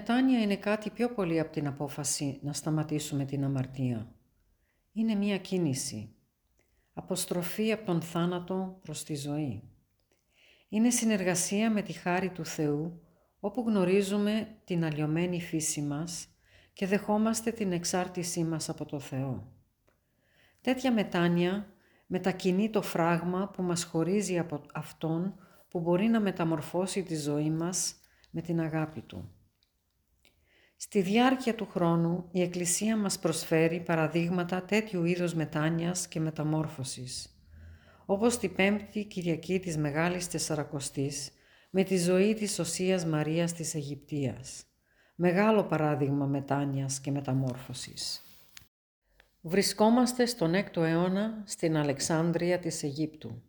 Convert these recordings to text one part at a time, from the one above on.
Μετάνοια είναι κάτι πιο πολύ από την απόφαση να σταματήσουμε την αμαρτία. Είναι μία κίνηση. Αποστροφή από τον θάνατο προς τη ζωή. Είναι συνεργασία με τη χάρη του Θεού, όπου γνωρίζουμε την αλλοιωμένη φύση μας και δεχόμαστε την εξάρτησή μας από το Θεό. Τέτοια μετάνοια μετακινεί το φράγμα που μας χωρίζει από Αυτόν που μπορεί να μεταμορφώσει τη ζωή μας με την αγάπη Του. Στη διάρκεια του χρόνου η Εκκλησία μας προσφέρει παραδείγματα τέτοιου είδους μετάνοιας και μεταμόρφωσης, όπως την Πέμπτη Κυριακή της Μεγάλης Τεσσαρακοστής με τη ζωή της Οσίας Μαρίας της Αιγυπτίας. Μεγάλο παράδειγμα μετάνοιας και μεταμόρφωσης. Βρισκόμαστε στον 6ο αιώνα στην Αλεξάνδρεια της Αιγύπτου.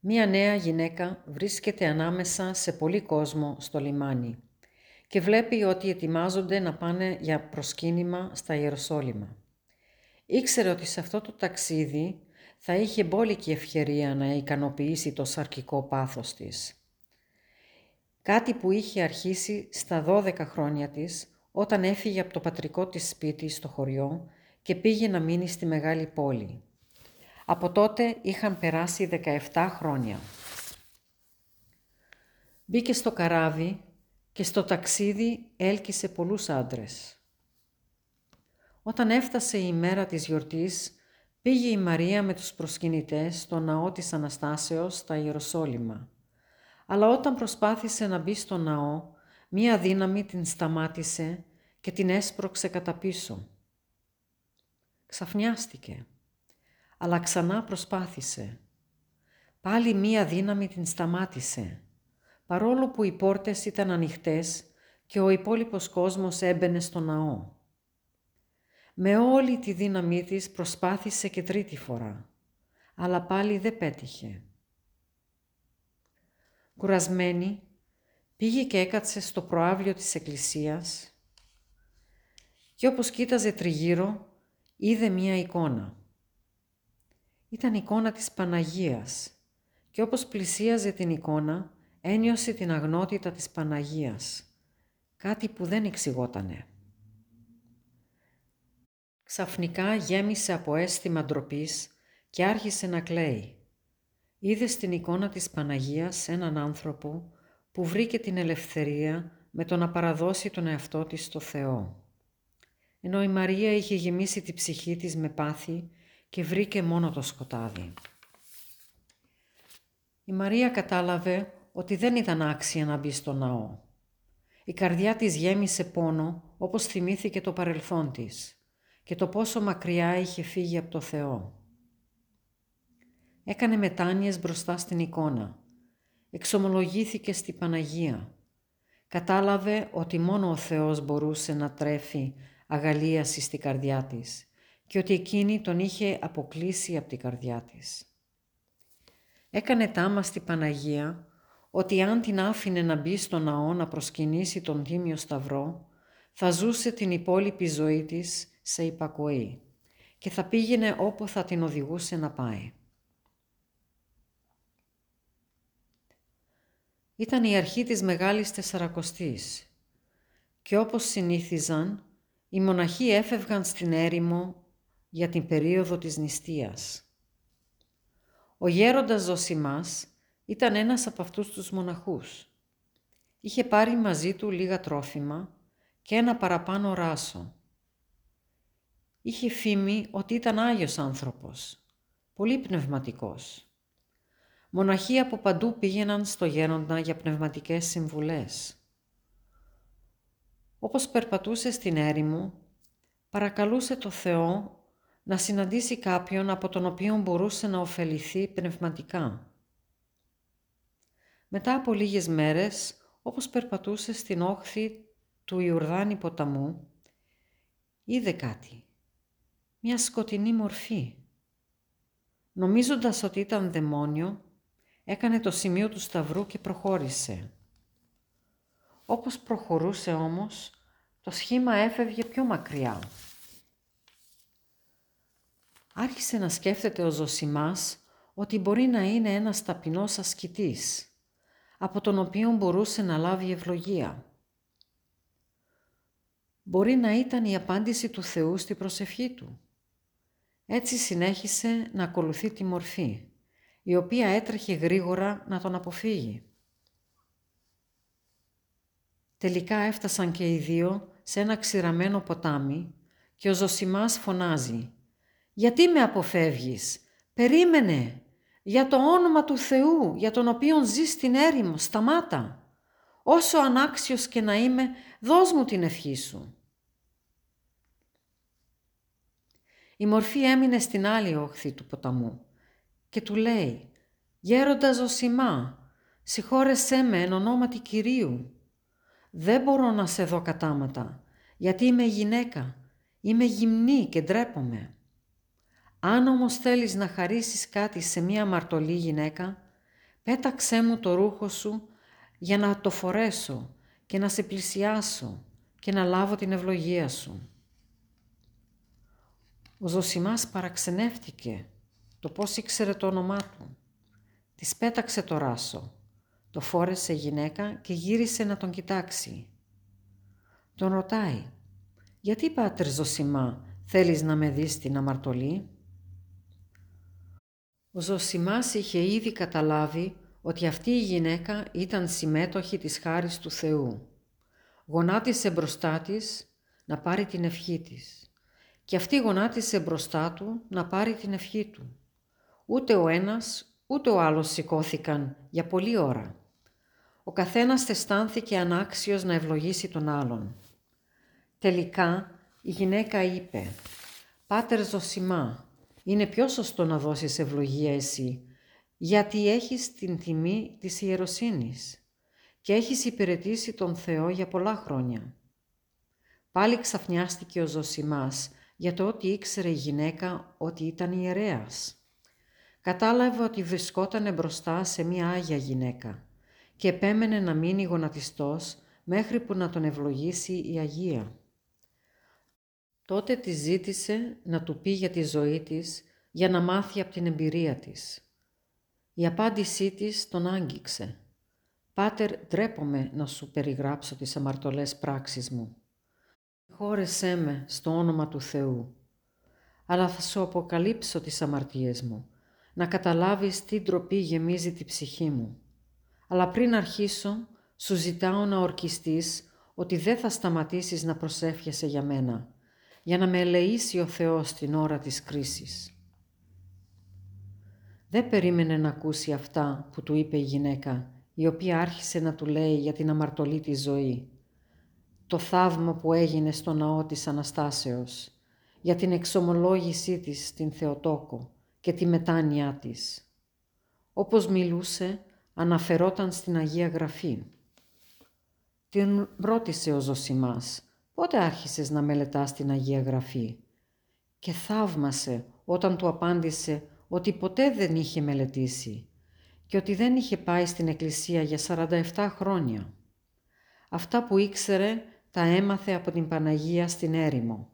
Μία νέα γυναίκα βρίσκεται ανάμεσα σε πολύ κόσμο στο λιμάνι και βλέπει ότι ετοιμάζονται να πάνε για προσκύνημα στα Ιεροσόλυμα. Ήξερε ότι σε αυτό το ταξίδι θα είχε μπόλικη ευκαιρία να ικανοποιήσει το σαρκικό πάθος της. Κάτι που είχε αρχίσει στα 12 χρόνια της όταν έφυγε από το πατρικό της σπίτι στο χωριό και πήγε να μείνει στη μεγάλη πόλη. Από τότε είχαν περάσει 17 χρόνια. Μπήκε στο καράβι και στο ταξίδι έλκυσε πολλούς άντρες. Όταν έφτασε η μέρα της γιορτής, πήγε η Μαρία με τους προσκυνητές στο ναό της Αναστάσεως στα Ιεροσόλυμα. Αλλά όταν προσπάθησε να μπει στο ναό, μία δύναμη την σταμάτησε και την έσπρωξε κατά πίσω. Ξαφνιάστηκε, αλλά ξανά προσπάθησε. Πάλι μία δύναμη την σταμάτησε παρόλο που οι πόρτες ήταν ανοιχτές και ο υπόλοιπος κόσμος έμπαινε στο ναό. Με όλη τη δύναμή της προσπάθησε και τρίτη φορά, αλλά πάλι δεν πέτυχε. Κουρασμένη, πήγε και έκατσε στο προάβλιο της εκκλησίας και όπως κοίταζε τριγύρω, είδε μία εικόνα. Ήταν εικόνα της Παναγίας και όπως πλησίαζε την εικόνα, ένιωσε την αγνότητα της Παναγίας, κάτι που δεν εξηγότανε. Ξαφνικά γέμισε από αίσθημα ντροπής και άρχισε να κλαίει. Είδε στην εικόνα της Παναγίας έναν άνθρωπο που βρήκε την ελευθερία με το να παραδώσει τον εαυτό της στο Θεό. Ενώ η Μαρία είχε γεμίσει τη ψυχή της με πάθη και βρήκε μόνο το σκοτάδι. Η Μαρία κατάλαβε ότι δεν ήταν άξια να μπει στο ναό. Η καρδιά της γέμισε πόνο όπως θυμήθηκε το παρελθόν της και το πόσο μακριά είχε φύγει από το Θεό. Έκανε μετάνοιες μπροστά στην εικόνα. Εξομολογήθηκε στη Παναγία. Κατάλαβε ότι μόνο ο Θεός μπορούσε να τρέφει αγαλίαση στη καρδιά της και ότι εκείνη τον είχε αποκλείσει από την καρδιά της. Έκανε τάμα στη Παναγία ότι αν την άφηνε να μπει στο ναό να προσκυνήσει τον Τίμιο Σταυρό, θα ζούσε την υπόλοιπη ζωή της σε υπακοή και θα πήγαινε όπου θα την οδηγούσε να πάει. Ήταν η αρχή της Μεγάλης Τεσσαρακοστής και όπως συνήθιζαν, οι μοναχοί έφευγαν στην έρημο για την περίοδο της νηστείας. Ο γέροντας Ζωσιμάς ήταν ένας από αυτούς τους μοναχούς. Είχε πάρει μαζί του λίγα τρόφιμα και ένα παραπάνω ράσο. Είχε φήμη ότι ήταν Άγιος άνθρωπος, πολύ πνευματικός. Μοναχοί από παντού πήγαιναν στο γέροντα για πνευματικές συμβουλές. Όπως περπατούσε στην έρημο, παρακαλούσε το Θεό να συναντήσει κάποιον από τον οποίο μπορούσε να ωφεληθεί πνευματικά. Μετά από λίγες μέρες, όπως περπατούσε στην όχθη του Ιουρδάνη ποταμού, είδε κάτι, μια σκοτεινή μορφή. Νομίζοντας ότι ήταν δαιμόνιο, έκανε το σημείο του σταυρού και προχώρησε. Όπως προχωρούσε όμως, το σχήμα έφευγε πιο μακριά. Άρχισε να σκέφτεται ο Ζωσιμάς ότι μπορεί να είναι ένας ταπεινός ασκητής, από τον οποίο μπορούσε να λάβει ευλογία. Μπορεί να ήταν η απάντηση του Θεού στη προσευχή του. Έτσι συνέχισε να ακολουθεί τη μορφή, η οποία έτρεχε γρήγορα να τον αποφύγει. Τελικά έφτασαν και οι δύο σε ένα ξηραμένο ποτάμι και ο Ζωσιμάς φωνάζει «Γιατί με αποφεύγεις, περίμενε, για το όνομα του Θεού, για τον οποίον ζει στην έρημο, σταμάτα. Όσο ανάξιος και να είμαι, δώσ' μου την ευχή σου». Η μορφή έμεινε στην άλλη όχθη του ποταμού και του λέει «Γέροντας Ζωσιμά, συγχώρεσέ με εν ονόματι Κυρίου. Δεν μπορώ να σε δω κατάματα, γιατί είμαι γυναίκα, είμαι γυμνή και ντρέπομαι. Αν όμως θέλεις να χαρίσεις κάτι σε μία αμαρτωλή γυναίκα, πέταξέ μου το ρούχο σου για να το φορέσω και να σε πλησιάσω και να λάβω την ευλογία σου. Ο Ζωσιμάς παραξενεύτηκε το πώς ήξερε το όνομά του. Της πέταξε το ράσο, το φόρεσε γυναίκα και γύρισε να τον κοιτάξει. Τον ρωτάει «Γιατί, πάτερ Ζωσιμά, θέλεις να με δεις την αμαρτωλή» Ο Ζωσιμάς είχε ήδη καταλάβει ότι αυτή η γυναίκα ήταν συμμέτοχη της χάρης του Θεού. Γονάτισε μπροστά της να πάρει την ευχή της. Και αυτή γονάτισε μπροστά του να πάρει την ευχή του. Ούτε ο ένας, ούτε ο άλλος σηκώθηκαν για πολλή ώρα. Ο καθένας αισθάνθηκε ανάξιος να ευλογήσει τον άλλον. Τελικά η γυναίκα είπε «Πάτερ Ζωσιμά, είναι πιο σωστό να δώσεις ευλογία εσύ, γιατί έχεις την τιμή της ιεροσύνης και έχεις υπηρετήσει τον Θεό για πολλά χρόνια». Πάλι ξαφνιάστηκε ο Ζωσιμάς για το ότι ήξερε η γυναίκα ότι ήταν ιερέας. Κατάλαβε ότι βρισκόταν μπροστά σε μία Άγια γυναίκα και επέμενε να μείνει γονατιστός μέχρι που να τον ευλογήσει η Αγία. Τότε τη ζήτησε να του πει για τη ζωή της, για να μάθει από την εμπειρία της. Η απάντησή της τον άγγιξε. «Πάτερ, ντρέπομαι να σου περιγράψω τις αμαρτωλές πράξεις μου. Χώρεσέ με στο όνομα του Θεού, αλλά θα σου αποκαλύψω τις αμαρτίες μου, να καταλάβεις τι ντροπή γεμίζει τη ψυχή μου. Αλλά πριν αρχίσω, σου ζητάω να ορκιστείς ότι δεν θα σταματήσεις να προσεύχεσαι για μένα, για να με ελεήσει ο Θεός την ώρα της κρίσης. Δεν περίμενε να ακούσει αυτά που του είπε η γυναίκα, η οποία άρχισε να του λέει για την αμαρτωλή της ζωή. Το θαύμα που έγινε στο ναό της Αναστάσεως, για την εξομολόγησή της στην Θεοτόκο και τη μετάνοιά της. Όπως μιλούσε, αναφερόταν στην Αγία Γραφή. Την ρώτησε ο Ζωσιμάς πότε άρχισες να μελετάς την Αγία Γραφή; Και θαύμασε όταν του απάντησε ότι ποτέ δεν είχε μελετήσει και ότι δεν είχε πάει στην εκκλησία για 47 χρόνια. Αυτά που ήξερε τα έμαθε από την Παναγία στην έρημο.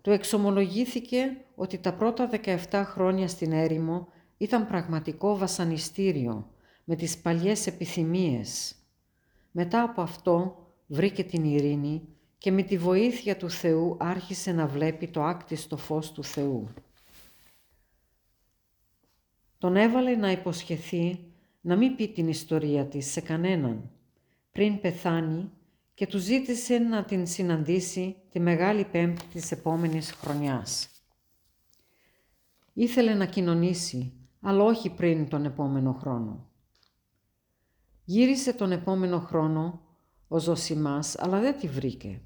Του εξομολογήθηκε ότι τα πρώτα 17 χρόνια στην έρημο ήταν πραγματικό βασανιστήριο με τις παλιές επιθυμίες. Μετά από αυτό βρήκε την ειρήνη και με τη βοήθεια του Θεού άρχισε να βλέπει το άκτιστο φως του Θεού. Τον έβαλε να υποσχεθεί να μην πει την ιστορία της σε κανέναν πριν πεθάνει και του ζήτησε να την συναντήσει τη Μεγάλη Πέμπτη της επόμενης χρονιάς. Ήθελε να κοινωνήσει, αλλά όχι πριν τον επόμενο χρόνο. Γύρισε τον επόμενο χρόνο ο Ζωσιμάς, αλλά δεν τη βρήκε.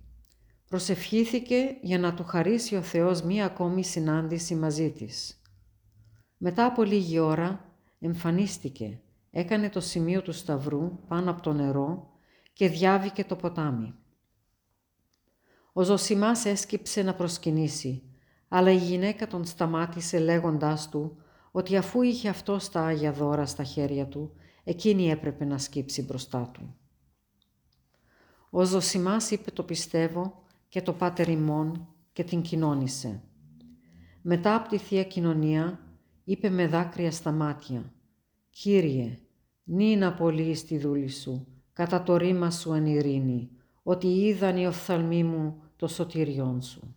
Προσευχήθηκε για να του χαρίσει ο Θεός μία ακόμη συνάντηση μαζί της. Μετά από λίγη ώρα εμφανίστηκε, έκανε το σημείο του σταυρού πάνω από το νερό και διάβηκε το ποτάμι. Ο Ζωσιμάς έσκυψε να προσκυνήσει, αλλά η γυναίκα τον σταμάτησε λέγοντάς του ότι αφού είχε αυτό στα Άγια Δώρα στα χέρια του, εκείνη έπρεπε να σκύψει μπροστά του. Ο Ζωσιμάς είπε το πιστεύω και το πάτερ ημών και την κοινώνησε. Μετά από τη Θεία Κοινωνία είπε με δάκρυα στα μάτια «Κύριε, νύνα πολύ στη δούλη σου, κατά το ρήμα σου εν ειρήνη, ότι είδαν οι οφθαλμοί μου το σωτηριόν σου».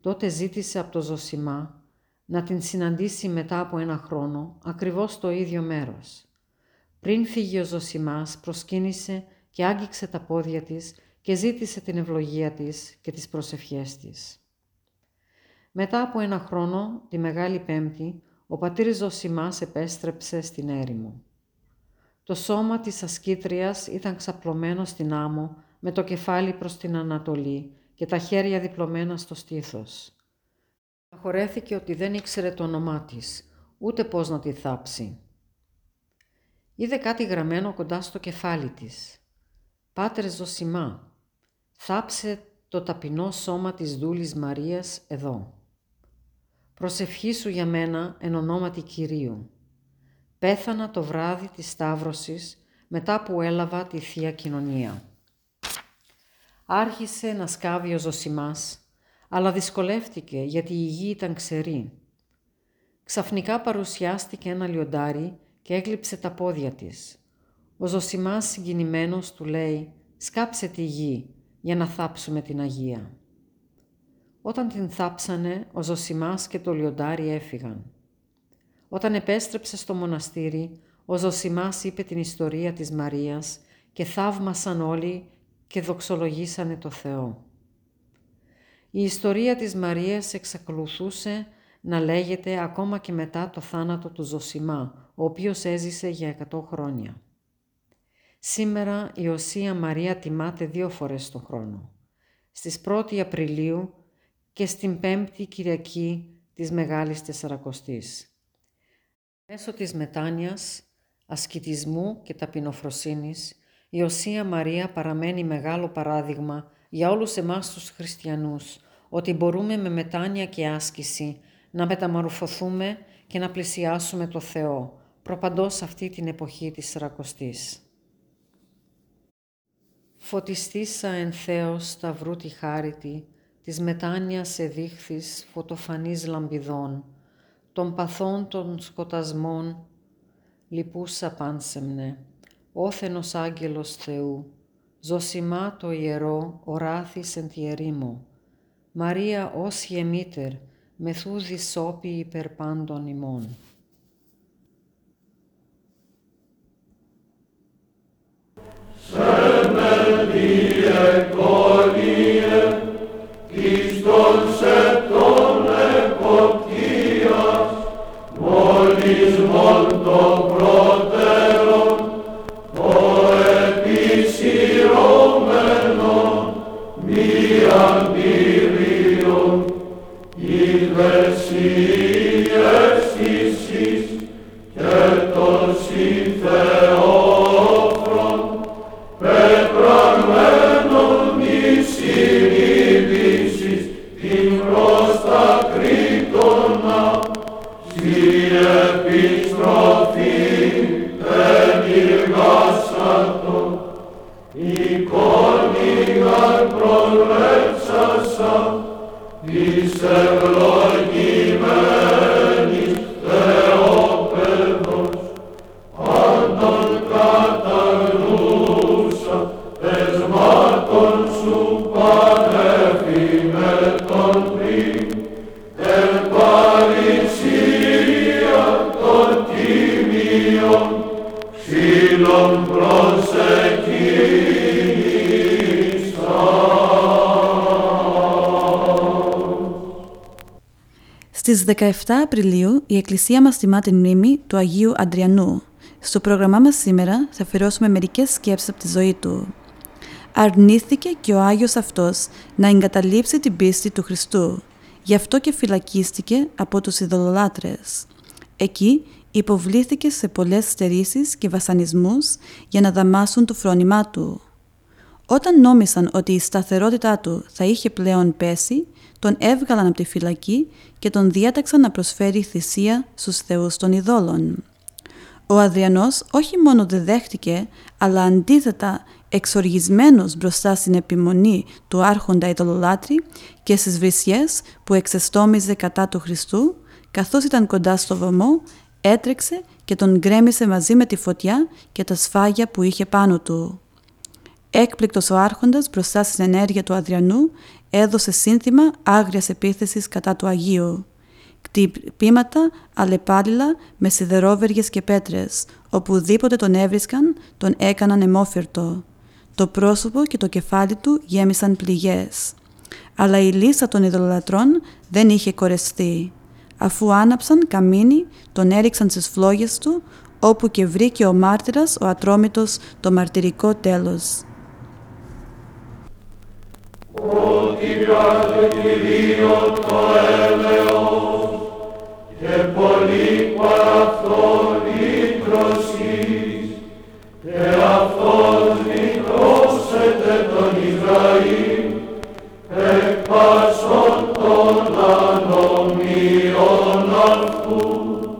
Τότε ζήτησε από το Ζωσιμά να την συναντήσει μετά από ένα χρόνο, ακριβώς στο ίδιο μέρος. Πριν φύγει ο Ζωσιμάς, προσκύνησε και άγγιξε τα πόδια της και ζήτησε την ευλογία της και τις προσευχές της. Μετά από ένα χρόνο, τη Μεγάλη Πέμπτη, ο πατήρ Ζωσιμάς επέστρεψε στην έρημο. Το σώμα της ασκήτριας ήταν ξαπλωμένο στην άμμο με το κεφάλι προς την Ανατολή και τα χέρια διπλωμένα στο στήθος. Χωρέθηκε ότι δεν ήξερε το όνομά της, ούτε πώς να τη θάψει. Είδε κάτι γραμμένο κοντά στο κεφάλι της. «Πάτερ Ζωσιμά, θάψε το ταπεινό σώμα της δούλης Μαρίας εδώ. Προσευχήσου για μένα εν ονόματι Κυρίου. Πέθανα το βράδυ της Σταύρωσης μετά που έλαβα τη Θεία Κοινωνία. Άρχισε να σκάβει ο Ζωσιμάς, αλλά δυσκολεύτηκε γιατί η γη ήταν ξερή. Ξαφνικά παρουσιάστηκε ένα λιοντάρι και έκλειψε τα πόδια της. Ο Ζωσιμάς συγκινημένος του λέει «Σκάψε τη γη για να θάψουμε την Αγία». Όταν την θάψανε, ο Ζωσιμάς και το λιοντάρι έφυγαν. Όταν επέστρεψε στο μοναστήρι, ο Ζωσιμάς είπε την ιστορία της Μαρίας και θαύμασαν όλοι και δοξολογήσανε το Θεό. Η ιστορία της Μαρίας εξακολουθούσε να λέγεται ακόμα και μετά το θάνατο του Ζωσιμά, ο οποίος έζησε για 100 χρόνια. Σήμερα η Οσία Μαρία τιμάται δύο φορές το χρόνο. Στις 1η Απριλίου και στην 5η Κυριακή της Μεγάλης Τεσσαρακοστής. Μέσω της μετάνοιας, ασκητισμού και ταπεινοφροσύνης, η Οσία Μαρία παραμένει μεγάλο παράδειγμα για όλους εμάς τους χριστιανούς, ότι μπορούμε με μετάνοια και άσκηση να μεταμορφωθούμε και να πλησιάσουμε το Θεό, προπαντός αυτή την εποχή της Σαρακοστής. Φωτιστήσα εν Θεός σταυρού τη χάρητη, της μετάνοιας εδείχθης φωτοφανής λαμπιδών, των παθών των σκοτασμών, λυπούσα πάνσεμνε, όθενος άγγελος Θεού, ζωσιμά το ιερό, οράθης εν τη ερήμο, Μαρία όσιε μήτερ, μεθούδης σώπη υπερ πάντων ημών. Τον σε τον εποπτίας, μόλις Στις 17 Απριλίου η Εκκλησία μας τιμά την μνήμη του Αγίου Αντριανού. Στο πρόγραμμά μας σήμερα θα αφιερώσουμε μερικές σκέψεις από τη ζωή του. Αρνήθηκε και ο Άγιος αυτός να εγκαταλείψει την πίστη του Χριστού. Γι' αυτό και φυλακίστηκε από τους ειδωλολάτρες. Εκεί υποβλήθηκε σε πολλές στερήσεις και βασανισμούς για να δαμάσουν το φρόνημά του. Όταν νόμισαν ότι η σταθερότητά του θα είχε πλέον πέσει, τον έβγαλαν από τη φυλακή και τον διέταξαν να προσφέρει θυσία στους θεούς των ειδόλων. Ο Αδριανός όχι μόνο δεν δέχτηκε, αλλά αντίθετα εξοργισμένος μπροστά στην επιμονή του άρχοντα ειδωλολάτρη και στις βρισιές που εξεστόμιζε κατά του Χριστού, καθώς ήταν κοντά στο βωμό, έτρεξε και τον γκρέμισε μαζί με τη φωτιά και τα σφάγια που είχε πάνω του. Έκπληκτος ο άρχοντας μπροστά στην ενέργεια του Αδριανού έδωσε σύνθημα άγριας επίθεσης κατά του Αγίου. Κτυπήματα αλλεπάλληλα με σιδερόβεργες και πέτρες, οπουδήποτε τον έβρισκαν τον έκαναν αιμόφυρτο. Το πρόσωπο και το κεφάλι του γέμισαν πληγές. Αλλά η λύσα των ειδωλατρών δεν είχε κορεστεί. Αφού άναψαν καμίνι, τον έριξαν στις φλόγες του, όπου και βρήκε ο μάρτυρας ο ατρόμητος το μαρτυρικό τέλος. ότι πιάτε Κυρίω το έλεος και πολύ παρά αυτόν ήτρωσης και αυτός νητρώσετε τον Ισραήλ εκ πάσων των ανομίων αυτού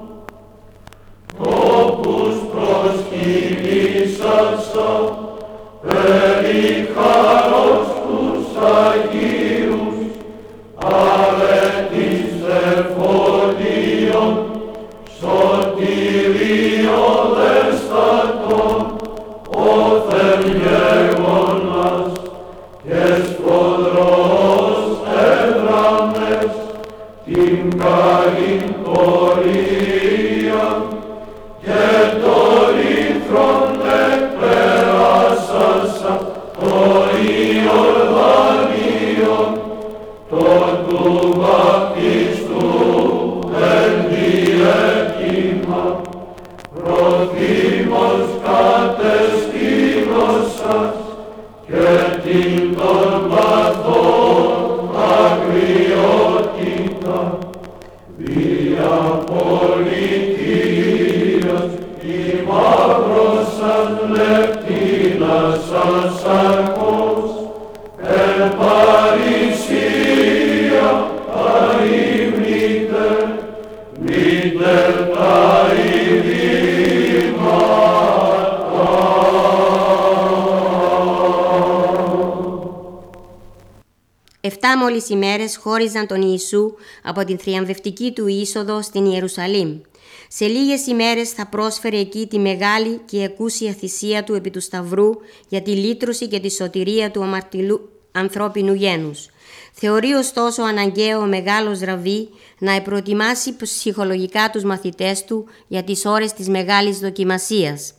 μόλις ημέρες χώριζαν τον Ιησού από την θριαμβευτική του είσοδο στην Ιερουσαλήμ. Σε λίγες ημέρες θα πρόσφερε εκεί τη μεγάλη και εκούσια θυσία του επί του Σταυρού για τη λύτρωση και τη σωτηρία του αμαρτυλού ανθρώπινου γένους. Θεωρεί ωστόσο αναγκαίο ο μεγάλος ραβή να επροετοιμάσει ψυχολογικά τους μαθητές του για τις ώρες της μεγάλης δοκιμασίας.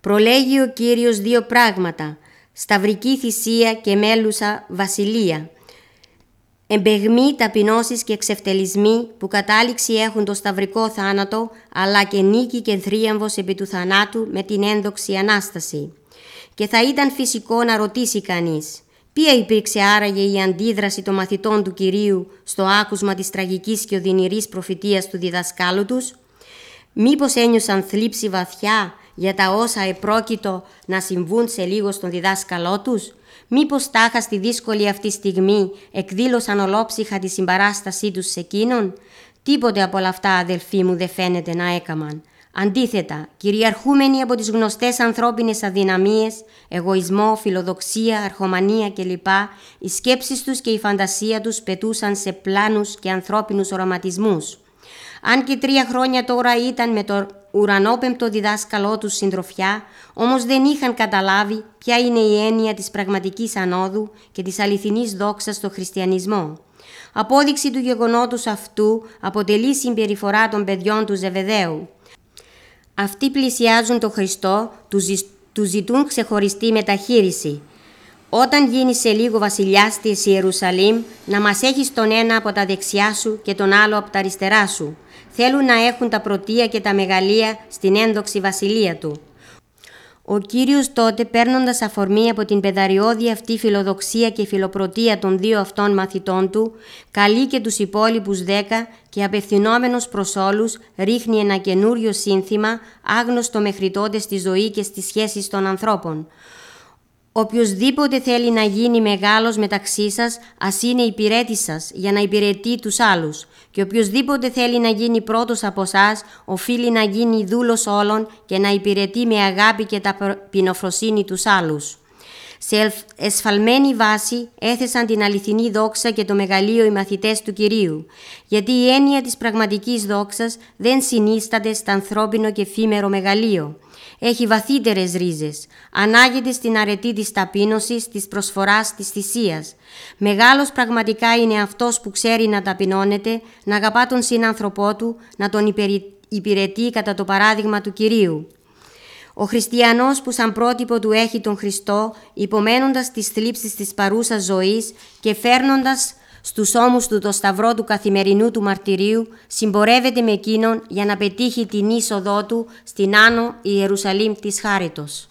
Προλέγει ο Κύριος δύο πράγματα, σταυρική θυσία και μέλουσα βασιλεία. Εμπεγμοί, ταπεινώσεις και εξευτελισμοί που κατάληξη έχουν το σταυρικό θάνατο, αλλά και νίκη και θρίαμβος επί του θανάτου με την ένδοξη Ανάσταση. Και θα ήταν φυσικό να ρωτήσει κανείς, ποια υπήρξε άραγε η αντίδραση των μαθητών του Κυρίου στο άκουσμα της τραγικής και οδυνηρής προφητείας του διδασκάλου τους, Μήπως ένιωσαν θλίψη βαθιά για τα όσα επρόκειτο να συμβούν σε λίγο στον διδάσκαλό τους, μήπως τάχα στη δύσκολη αυτή στιγμή εκδήλωσαν ολόψυχα τη συμπαράστασή τους σε εκείνον, τίποτε από όλα αυτά αδελφοί μου δεν φαίνεται να έκαμαν. Αντίθετα, κυριαρχούμενοι από τις γνωστές ανθρώπινες αδυναμίες, εγωισμό, φιλοδοξία, αρχομανία κλπ, οι σκέψεις τους και η φαντασία τους πετούσαν σε πλάνους και ανθρώπινους οραματισμούς. Αν και τρία χρόνια τώρα ήταν με το ουρανόπεμπτο διδάσκαλό τους συντροφιά, όμως δεν είχαν καταλάβει ποια είναι η έννοια της πραγματικής ανόδου και της αληθινής δόξας στο χριστιανισμό. Απόδειξη του γεγονότος αυτού αποτελεί συμπεριφορά των παιδιών του Ζεβεδαίου. Αυτοί πλησιάζουν τον Χριστό, τους ζητούν ξεχωριστή μεταχείριση. Όταν γίνει σε λίγο βασιλιάς της Ιερουσαλήμ, να μας έχεις τον ένα από τα δεξιά σου και τον άλλο από τα αριστερά σου. Θέλουν να έχουν τα πρωτεία και τα μεγαλεία στην ένδοξη βασιλεία του. Ο Κύριος τότε παίρνοντας αφορμή από την πεδαριώδη αυτή φιλοδοξία και φιλοπρωτεία των δύο αυτών μαθητών του, καλεί και τους υπόλοιπους δέκα και απευθυνόμενος προς όλους ρίχνει ένα καινούριο σύνθημα άγνωστο μέχρι τότε στη ζωή και στις σχέσεις των ανθρώπων. Οποιοδήποτε θέλει να γίνει μεγάλος μεταξύ σας, ας είναι υπηρέτης σας για να υπηρετεί τους άλλους. Και οποιοδήποτε θέλει να γίνει πρώτος από εσάς, οφείλει να γίνει δούλος όλων και να υπηρετεί με αγάπη και ταπεινοφροσύνη τους άλλους. Σε εσφαλμένη βάση έθεσαν την αληθινή δόξα και το μεγαλείο οι μαθητές του Κυρίου, γιατί η έννοια της πραγματικής δόξας δεν συνίσταται στα ανθρώπινο και εφήμερο μεγαλείο έχει βαθύτερες ρίζες. Ανάγεται στην αρετή της ταπείνωσης, της προσφοράς, της θυσίας. Μεγάλος πραγματικά είναι αυτός που ξέρει να ταπεινώνεται, να αγαπά τον συνάνθρωπό του, να τον υπηρετεί κατά το παράδειγμα του Κυρίου. Ο χριστιανός που σαν πρότυπο του έχει τον Χριστό, υπομένοντας τις θλίψεις της παρούσας ζωής και φέρνοντας στους ώμους του το σταυρό του καθημερινού του μαρτυρίου, συμπορεύεται με εκείνον για να πετύχει την είσοδό του στην Άνω Ιερουσαλήμ της Χάριτος.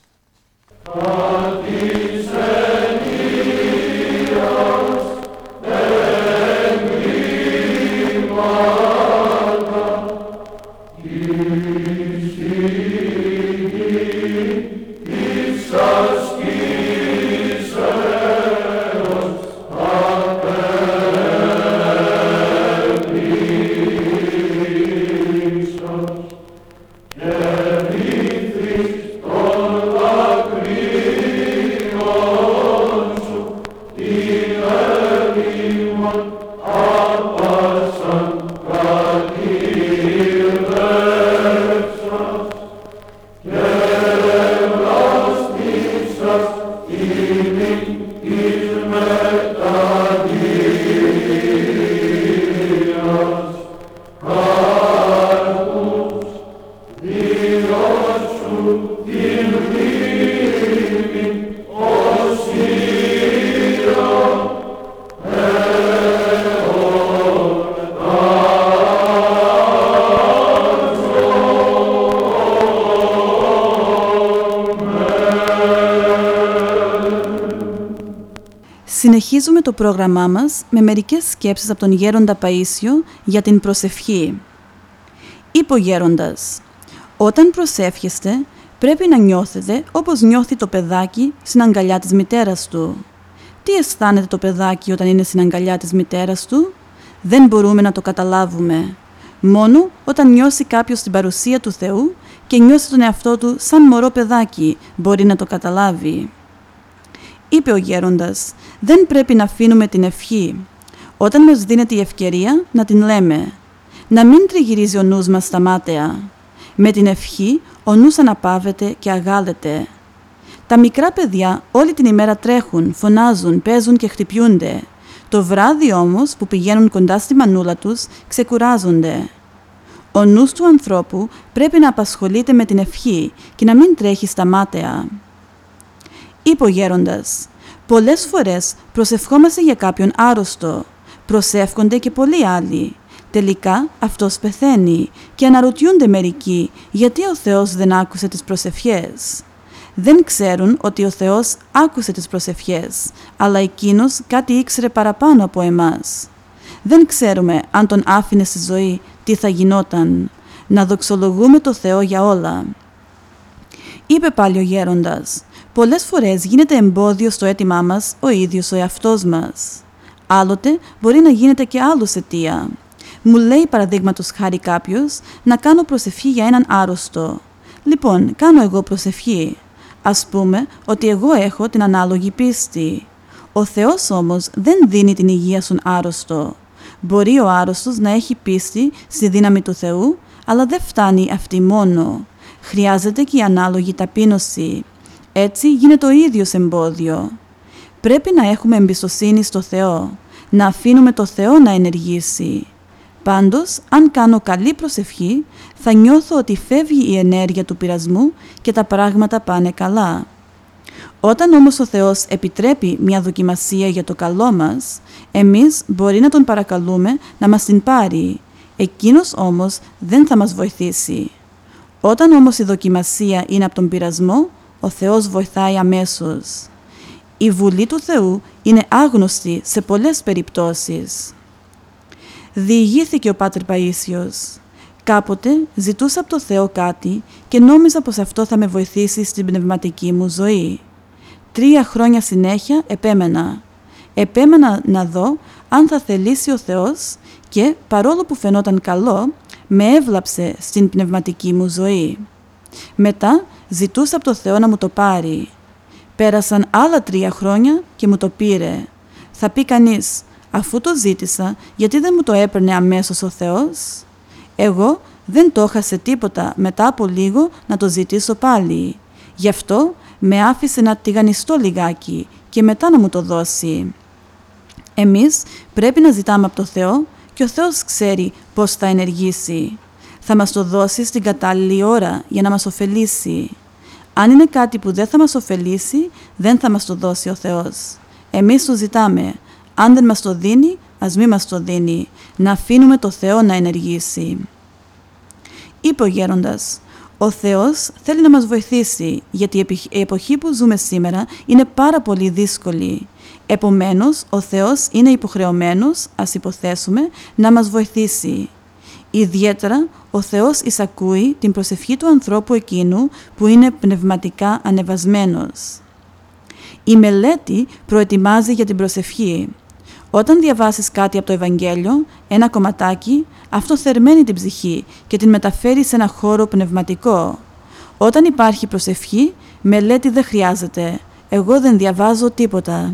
Συνεχίζουμε το πρόγραμμά μας με μερικές σκέψεις από τον Γέροντα Παΐσιο για την προσευχή. Είπε ο Γέροντας, όταν προσεύχεστε πρέπει να νιώθετε όπως νιώθει το παιδάκι στην αγκαλιά της μητέρας του. Τι αισθάνεται το παιδάκι όταν είναι στην αγκαλιά της μητέρας του; Δεν μπορούμε να το καταλάβουμε. Μόνο όταν νιώσει κάποιος την παρουσία του Θεού και νιώσει τον εαυτό του σαν μωρό παιδάκι μπορεί να το καταλάβει. Είπε ο γέροντας, δεν πρέπει να αφήνουμε την ευχή. Όταν μας δίνεται η ευκαιρία να την λέμε. Να μην τριγυρίζει ο νους μας στα μάταια. Με την ευχή ο νους αναπαύεται και αγάλεται. Τα μικρά παιδιά όλη την ημέρα τρέχουν, φωνάζουν, παίζουν και χτυπιούνται. Το βράδυ όμως που πηγαίνουν κοντά στη μανούλα τους ξεκουράζονται. Ο νους του ανθρώπου πρέπει να απασχολείται με την ευχή και να μην τρέχει στα μάταια. Είπε ο γέροντας, πολλές φορές προσευχόμαστε για κάποιον άρρωστο. Προσεύχονται και πολλοί άλλοι. Τελικά αυτός πεθαίνει και αναρωτιούνται μερικοί γιατί ο Θεός δεν άκουσε τις προσευχές. Δεν ξέρουν ότι ο Θεός άκουσε τις προσευχές, αλλά Εκείνος κάτι ήξερε παραπάνω από εμάς. Δεν ξέρουμε αν τον άφηνε στη ζωή τι θα γινόταν. Να δοξολογούμε το Θεό για όλα. Είπε πάλι ο γέροντας Πολλές φορές γίνεται εμπόδιο στο αίτημά μας ο ίδιος ο εαυτός μας. Άλλοτε μπορεί να γίνεται και άλλος αιτία. Μου λέει παραδείγματος χάρη κάποιος να κάνω προσευχή για έναν άρρωστο. Λοιπόν, κάνω εγώ προσευχή. Ας πούμε ότι εγώ έχω την ανάλογη πίστη. Ο Θεός όμως δεν δίνει την υγεία στον άρρωστο. Μπορεί ο άρρωστος να έχει πίστη στη δύναμη του Θεού, αλλά δεν φτάνει αυτή μόνο. Χρειάζεται και η ανάλογη ταπείνωση. Έτσι γίνεται το ίδιος εμπόδιο. Πρέπει να έχουμε εμπιστοσύνη στο Θεό, να αφήνουμε το Θεό να ενεργήσει. Πάντως, αν κάνω καλή προσευχή, θα νιώθω ότι φεύγει η ενέργεια του πειρασμού και τα πράγματα πάνε καλά. Όταν όμως ο Θεός επιτρέπει μια δοκιμασία για το καλό μας, εμείς μπορεί να Τον παρακαλούμε να μας την πάρει. Εκείνος όμως δεν θα μας βοηθήσει. Όταν όμως η δοκιμασία είναι από τον πειρασμό, ο Θεός βοηθάει αμέσως. Η Βουλή του Θεού είναι άγνωστη σε πολλές περιπτώσεις. Διηγήθηκε ο Πάτερ Παΐσιος. Κάποτε ζητούσα από το Θεό κάτι και νόμιζα πως αυτό θα με βοηθήσει στην πνευματική μου ζωή. Τρία χρόνια συνέχεια επέμενα. Επέμενα να δω αν θα θελήσει ο Θεός και παρόλο που φαινόταν καλό, με έβλαψε στην πνευματική μου ζωή. Μετά ζητούσα από το Θεό να μου το πάρει. Πέρασαν άλλα τρία χρόνια και μου το πήρε. Θα πει κανείς, αφού το ζήτησα, γιατί δεν μου το έπαιρνε αμέσως ο Θεός; Εγώ δεν το είχα σε τίποτα μετά από λίγο να το ζητήσω πάλι. Γι' αυτό με άφησε να τηγανιστώ λιγάκι και μετά να μου το δώσει. Εμείς πρέπει να ζητάμε από το Θεό και ο Θεός ξέρει πώς θα ενεργήσει. Θα μας το δώσει στην κατάλληλη ώρα για να μας ωφελήσει. Αν είναι κάτι που δεν θα μας ωφελήσει, δεν θα μας το δώσει ο Θεός. Εμείς το ζητάμε. Αν δεν μας το δίνει, ας μην μας το δίνει. Να αφήνουμε το Θεό να ενεργήσει. Είπε ο γέροντας, ο Θεός θέλει να μας βοηθήσει, γιατί η εποχή που ζούμε σήμερα είναι πάρα πολύ δύσκολη. Επομένως, ο Θεός είναι υποχρεωμένος, ας υποθέσουμε, να μας βοηθήσει. Ιδιαίτερα, ο Θεός εισακούει την προσευχή του ανθρώπου εκείνου που είναι πνευματικά ανεβασμένος. Η μελέτη προετοιμάζει για την προσευχή. Όταν διαβάσεις κάτι από το Ευαγγέλιο, ένα κομματάκι, αυτό θερμαίνει την ψυχή και την μεταφέρει σε ένα χώρο πνευματικό. Όταν υπάρχει προσευχή, μελέτη δεν χρειάζεται. Εγώ δεν διαβάζω τίποτα.